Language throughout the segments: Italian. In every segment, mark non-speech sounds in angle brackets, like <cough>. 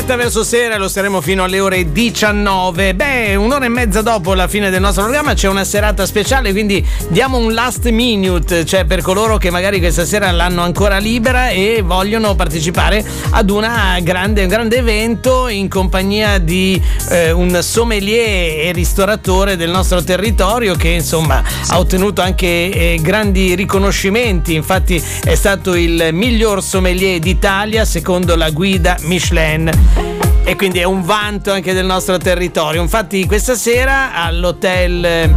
diretta verso sera lo saremo fino alle ore 19. Beh, un'ora e mezza dopo la fine del nostro programma c'è una serata speciale, quindi diamo un last minute, cioè per coloro che magari questa sera l'hanno ancora libera e vogliono partecipare ad grande, un grande evento in compagnia di eh, un sommelier e ristoratore del nostro territorio che insomma ha ottenuto anche eh, grandi riconoscimenti, infatti è stato il miglior sommelier d'Italia secondo la guida Michelin Hey. E quindi è un vanto anche del nostro territorio. Infatti questa sera all'hotel eh,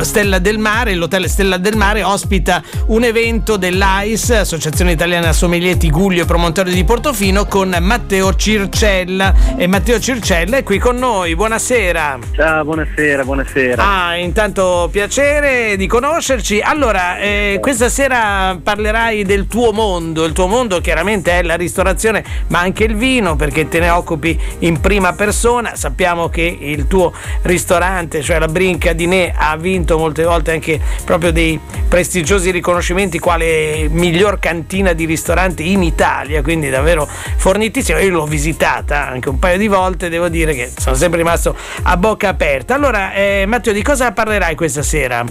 Stella del Mare, l'hotel Stella del Mare ospita un evento dell'AIS, Associazione Italiana Sommelier Tiguglio e Promontorio di Portofino con Matteo Circella e Matteo Circella è qui con noi. Buonasera. Ciao, buonasera, buonasera. Ah, intanto piacere di conoscerci. Allora, eh, questa sera parlerai del tuo mondo, il tuo mondo chiaramente è la ristorazione, ma anche il vino perché te ne occupi in prima persona. Sappiamo che il tuo ristorante, cioè la Brinca di Ne, ha vinto molte volte anche proprio dei prestigiosi riconoscimenti quale miglior cantina di ristoranti in Italia, quindi davvero fornitissimo. Io l'ho visitata anche un paio di volte, devo dire che sono sempre rimasto a bocca aperta. Allora, eh, Matteo, di cosa parlerai questa sera?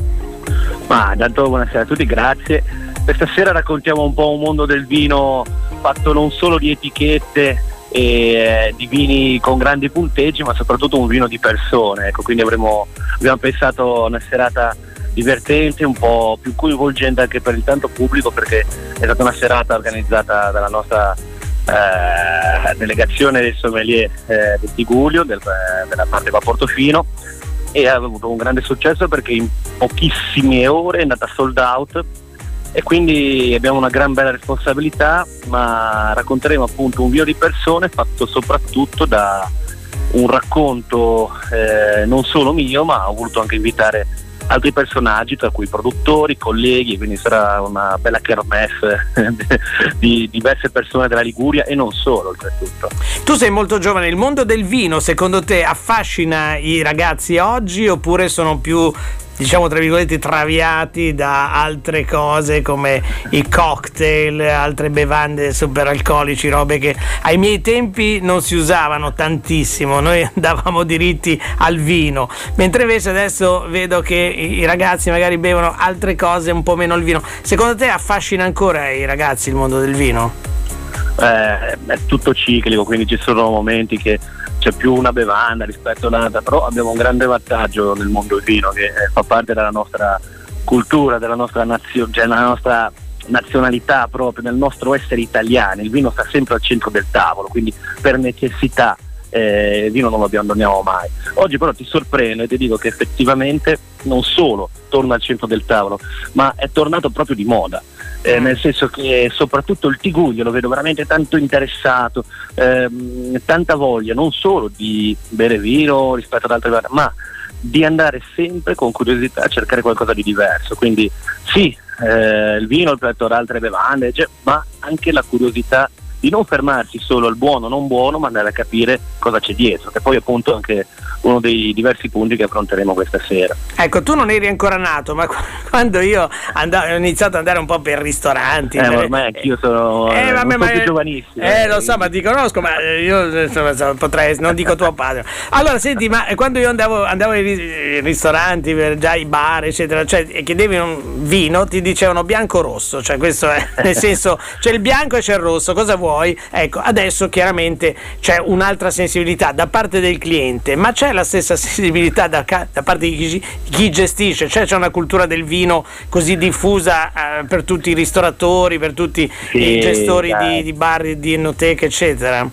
Ma intanto buonasera a tutti, grazie. Questa sera raccontiamo un po' un mondo del vino fatto non solo di etichette e eh, di vini con grandi punteggi ma soprattutto un vino di persone ecco, quindi avremo, abbiamo pensato a una serata divertente, un po' più coinvolgente anche per il tanto pubblico perché è stata una serata organizzata dalla nostra eh, delegazione del sommelier eh, del Tiguglio, del, eh, della parte qua Portofino e ha avuto un grande successo perché in pochissime ore è andata sold out e quindi abbiamo una gran bella responsabilità, ma racconteremo appunto un vino di persone fatto soprattutto da un racconto eh, non solo mio, ma ho voluto anche invitare altri personaggi, tra cui produttori, colleghi, quindi sarà una bella kermesse <laughs> di diverse persone della Liguria e non solo oltretutto. Tu sei molto giovane, il mondo del vino secondo te affascina i ragazzi oggi oppure sono più diciamo tra virgolette traviati da altre cose come i cocktail, altre bevande super alcolici, robe che ai miei tempi non si usavano tantissimo, noi <laughs> andavamo diritti al vino, mentre invece adesso vedo che i ragazzi magari bevono altre cose, un po' meno il vino. Secondo te affascina ancora i ragazzi il mondo del vino? Eh, è tutto ciclico, quindi ci sono momenti che c'è più una bevanda rispetto all'altra, però abbiamo un grande vantaggio nel mondo del vino che fa parte della nostra cultura, della nostra, nazio- cioè della nostra nazionalità proprio, del nostro essere italiani. Il vino sta sempre al centro del tavolo, quindi per necessità eh, il vino non lo abbandoniamo mai. Oggi però ti sorprendo e ti dico che effettivamente non solo torna al centro del tavolo, ma è tornato proprio di moda eh, nel senso che soprattutto il Tiguglio lo vedo veramente tanto interessato, ehm, tanta voglia non solo di bere vino rispetto ad altre bevande, ma di andare sempre con curiosità a cercare qualcosa di diverso. Quindi sì, eh, il vino rispetto ad altre bevande, cioè, ma anche la curiosità di non fermarsi solo al buono non buono, ma andare a capire cosa c'è dietro, che poi appunto anche uno dei diversi punti che affronteremo questa sera. Ecco, tu non eri ancora nato, ma <laughs> quando io andavo, ho iniziato ad andare un po' per ristoranti. Eh, per... ormai anch'io sono, eh, vabbè, ma, più giovanissimo. Eh, lo so, ma ti conosco, ma io insomma, potrei, non dico tuo padre. Allora, senti, ma quando io andavo, andavo ai ristoranti, già ai bar, eccetera, cioè, e chiedevi un vino, ti dicevano bianco rosso, cioè questo è, <laughs> nel senso, c'è il bianco e c'è il rosso, cosa vuoi? Ecco, adesso chiaramente c'è un'altra sensibilità da parte del cliente, ma c'è la stessa <laughs> sensibilità da, da parte di chi, chi, gestisce, cioè c'è una cultura del vino così diffusa eh, per tutti i ristoratori, per tutti sì, i gestori di, di, bar, di enoteche, eccetera.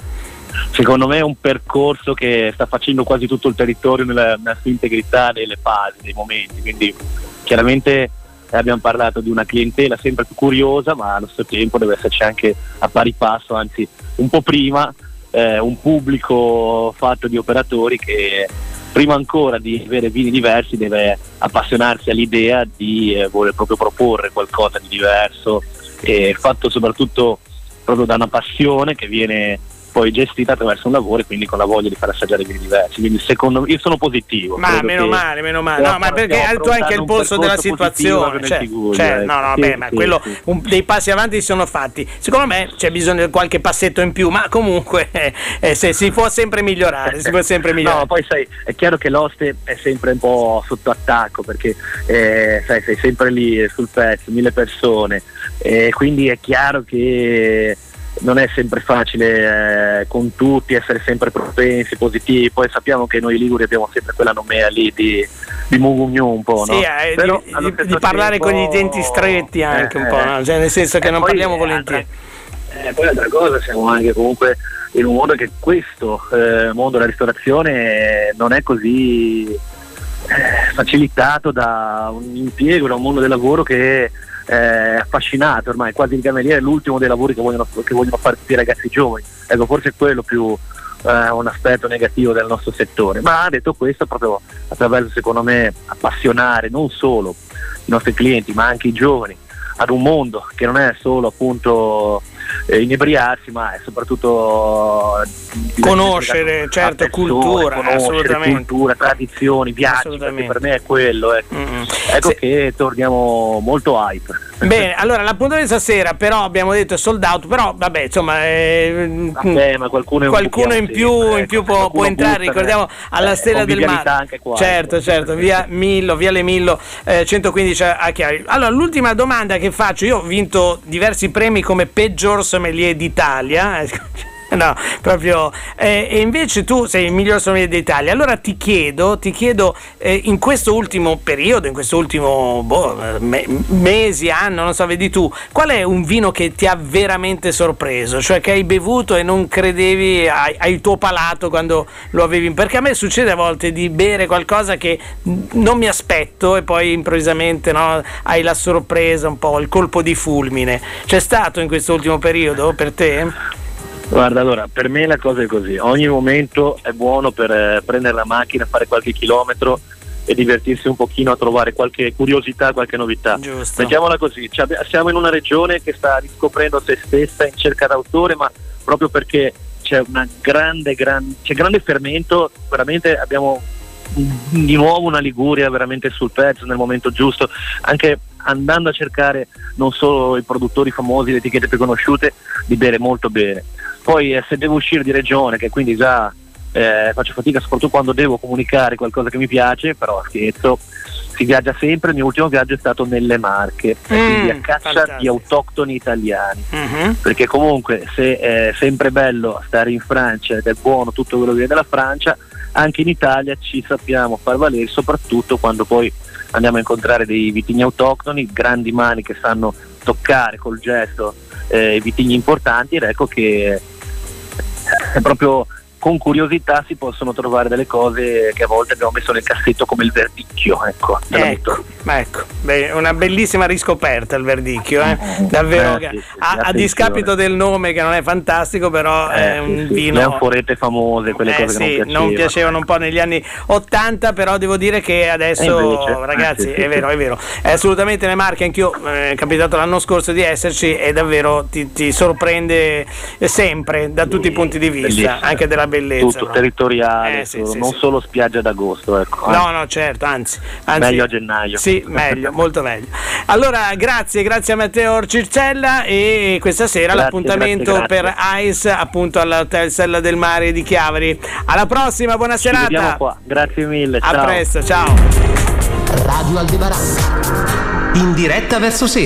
Secondo me è un percorso che sta facendo quasi tutto il territorio nella, nella sua integrità, nelle fasi, nei momenti, quindi chiaramente abbiamo parlato di una clientela sempre più curiosa, ma allo stesso tempo deve esserci anche a pari passo, anzi un po' prima, eh, un pubblico fatto di operatori che prima ancora di avere vini diversi deve appassionarsi all'idea di eh, voler proprio proporre qualcosa di diverso. E fatto soprattutto proprio da una passione che viene poi gestita attraverso un lavoro e quindi con la voglia di far assaggiare vini diversi. Quindi secondo me io sono positivo. Ma meno male, meno male. No, ma perché tu hai anche il polso della situazione. Cioè, Liguria, cioè, no, no, sì, beh, ma quello sì. Un, dei passi avanti si sono fatti. Secondo me c'è bisogno di qualche passetto in più, ma comunque eh, <laughs> eh, se, si può sempre migliorare. si può sempre <laughs> migliorare. No, poi sai, è chiaro che l'oste è sempre un po' sotto attacco perché eh, sai, sei sempre lì sul pezzo, mille persone. E quindi è chiaro che non è sempre facile eh, con tutti essere sempre propensi, positivi, poi sappiamo che noi Liguri abbiamo sempre quella nomea lì di, di Mugugnu un po', sì, no? eh, Però, di, di, parlare tempo, con i denti stretti anche eh, un po', no? cioè, nel senso che non poi, parliamo volentieri. Eh, poi l'altra cosa, siamo anche comunque in un mondo che questo eh, mondo della ristorazione non è così eh, facilitato da un impiego, da un mondo del lavoro che eh, affascinato ormai, quasi il cameriere è l'ultimo dei lavori che vogliono, che vogliono fare tutti i ragazzi giovani. Ecco, forse è quello più eh, un aspetto negativo del nostro settore. Ma detto questo, proprio attraverso secondo me appassionare non solo i nostri clienti, ma anche i giovani ad un mondo che non è solo appunto eh, inebriarsi, ma è soprattutto conoscere certo persone, cultura, conoscere cultura, tradizioni, viaggi, per me è quello. Ecco, mm-hmm. ecco Se... che torniamo molto hype. Bene, allora l'appuntamento stasera però abbiamo detto è sold out, però vabbè insomma eh, vabbè, ma qualcuno, qualcuno in più, ecco, in più può, può entrare, ricordiamo alla eh, Stella del Mare. Certo, certo, via Millo, via Le Millo eh, 115 a Chiari. Allora l'ultima domanda che faccio, io ho vinto diversi premi come peggior sommelier d'Italia. <laughs> <laughs> No, proprio. Eh, e invece tu sei il miglior sommelier d'Italia. Allora ti chiedo, ti chiedo eh, in questo ultimo periodo, in questo ultimo boh, me, mesi, anno, non so, vedi tu, qual è un vino che ti ha veramente sorpreso? Cioè che hai bevuto e non credevi al tuo palato quando lo avevi. Perché a me succede a volte di bere qualcosa che non mi aspetto e poi improvvisamente no, hai la sorpresa, un po' il colpo di fulmine. C'è stato in questo ultimo periodo per te? Guarda, allora, per me la cosa è così, ogni momento è buono per eh, prendere la macchina, fare qualche chilometro e divertirsi un pochino a trovare qualche curiosità, qualche novità. Giusto. Mettiamola così, siamo in una regione che sta riscoprendo se stessa in cerca d'autore, ma proprio perché c'è, grande, gran, c'è grande fermento, veramente abbiamo di nuovo una Liguria veramente sul pezzo nel momento giusto, anche andando a cercare non solo i produttori famosi, le etichette più conosciute, di bere molto bene. Poi eh, se devo uscire di regione, che quindi già eh, faccio fatica soprattutto quando devo comunicare qualcosa che mi piace, però scherzo, si viaggia sempre, il mio ultimo viaggio è stato nelle Marche, mm, quindi a caccia fantastico. di autoctoni italiani, mm-hmm. perché comunque se è sempre bello stare in Francia ed è buono tutto quello che viene dalla Francia, anche in Italia ci sappiamo far valere, soprattutto quando poi andiamo a incontrare dei vitigni autoctoni, grandi mani che sanno toccare col gesto eh, vitigni importanti ed ecco che proprio con curiosità si possono trovare delle cose che a volte abbiamo messo nel cassetto come il verdicchio. Ecco, ecco, ecco. Beh, una bellissima riscoperta il verdicchio, eh? davvero. Eh, sì, sì, a, a, discapito del nome che non è fantastico, però eh, è un sì, vino. Le anforette famose, quelle eh, cose che non piacevano. non piacevano un po' negli anni 80, però devo dire che adesso, invece, eh, ragazzi, è vero, è vero. È assolutamente le marche, anch'io eh, è capitato l'anno scorso di esserci e davvero ti, ti sorprende sempre da tutti i punti di vista, Bellissimo. anche della bellezza. Tutto no? territoriale, eh, sì, sì, non sì. solo spiaggia d'agosto. Ecco, no, no, certo, anzi, anzi, Meglio a gennaio. Sì, meglio, <laughs> molto meglio. Allora, grazie, grazie a Matteo Circella e questa sera grazie, l'appuntamento grazie, grazie. per ICE appunto all'Hotel Sella del Mare di Chiavari. Alla prossima, buona Ci serata. Qua. Grazie mille. A ciao. presto, ciao. Radio Aldebaran. In diretta verso sera.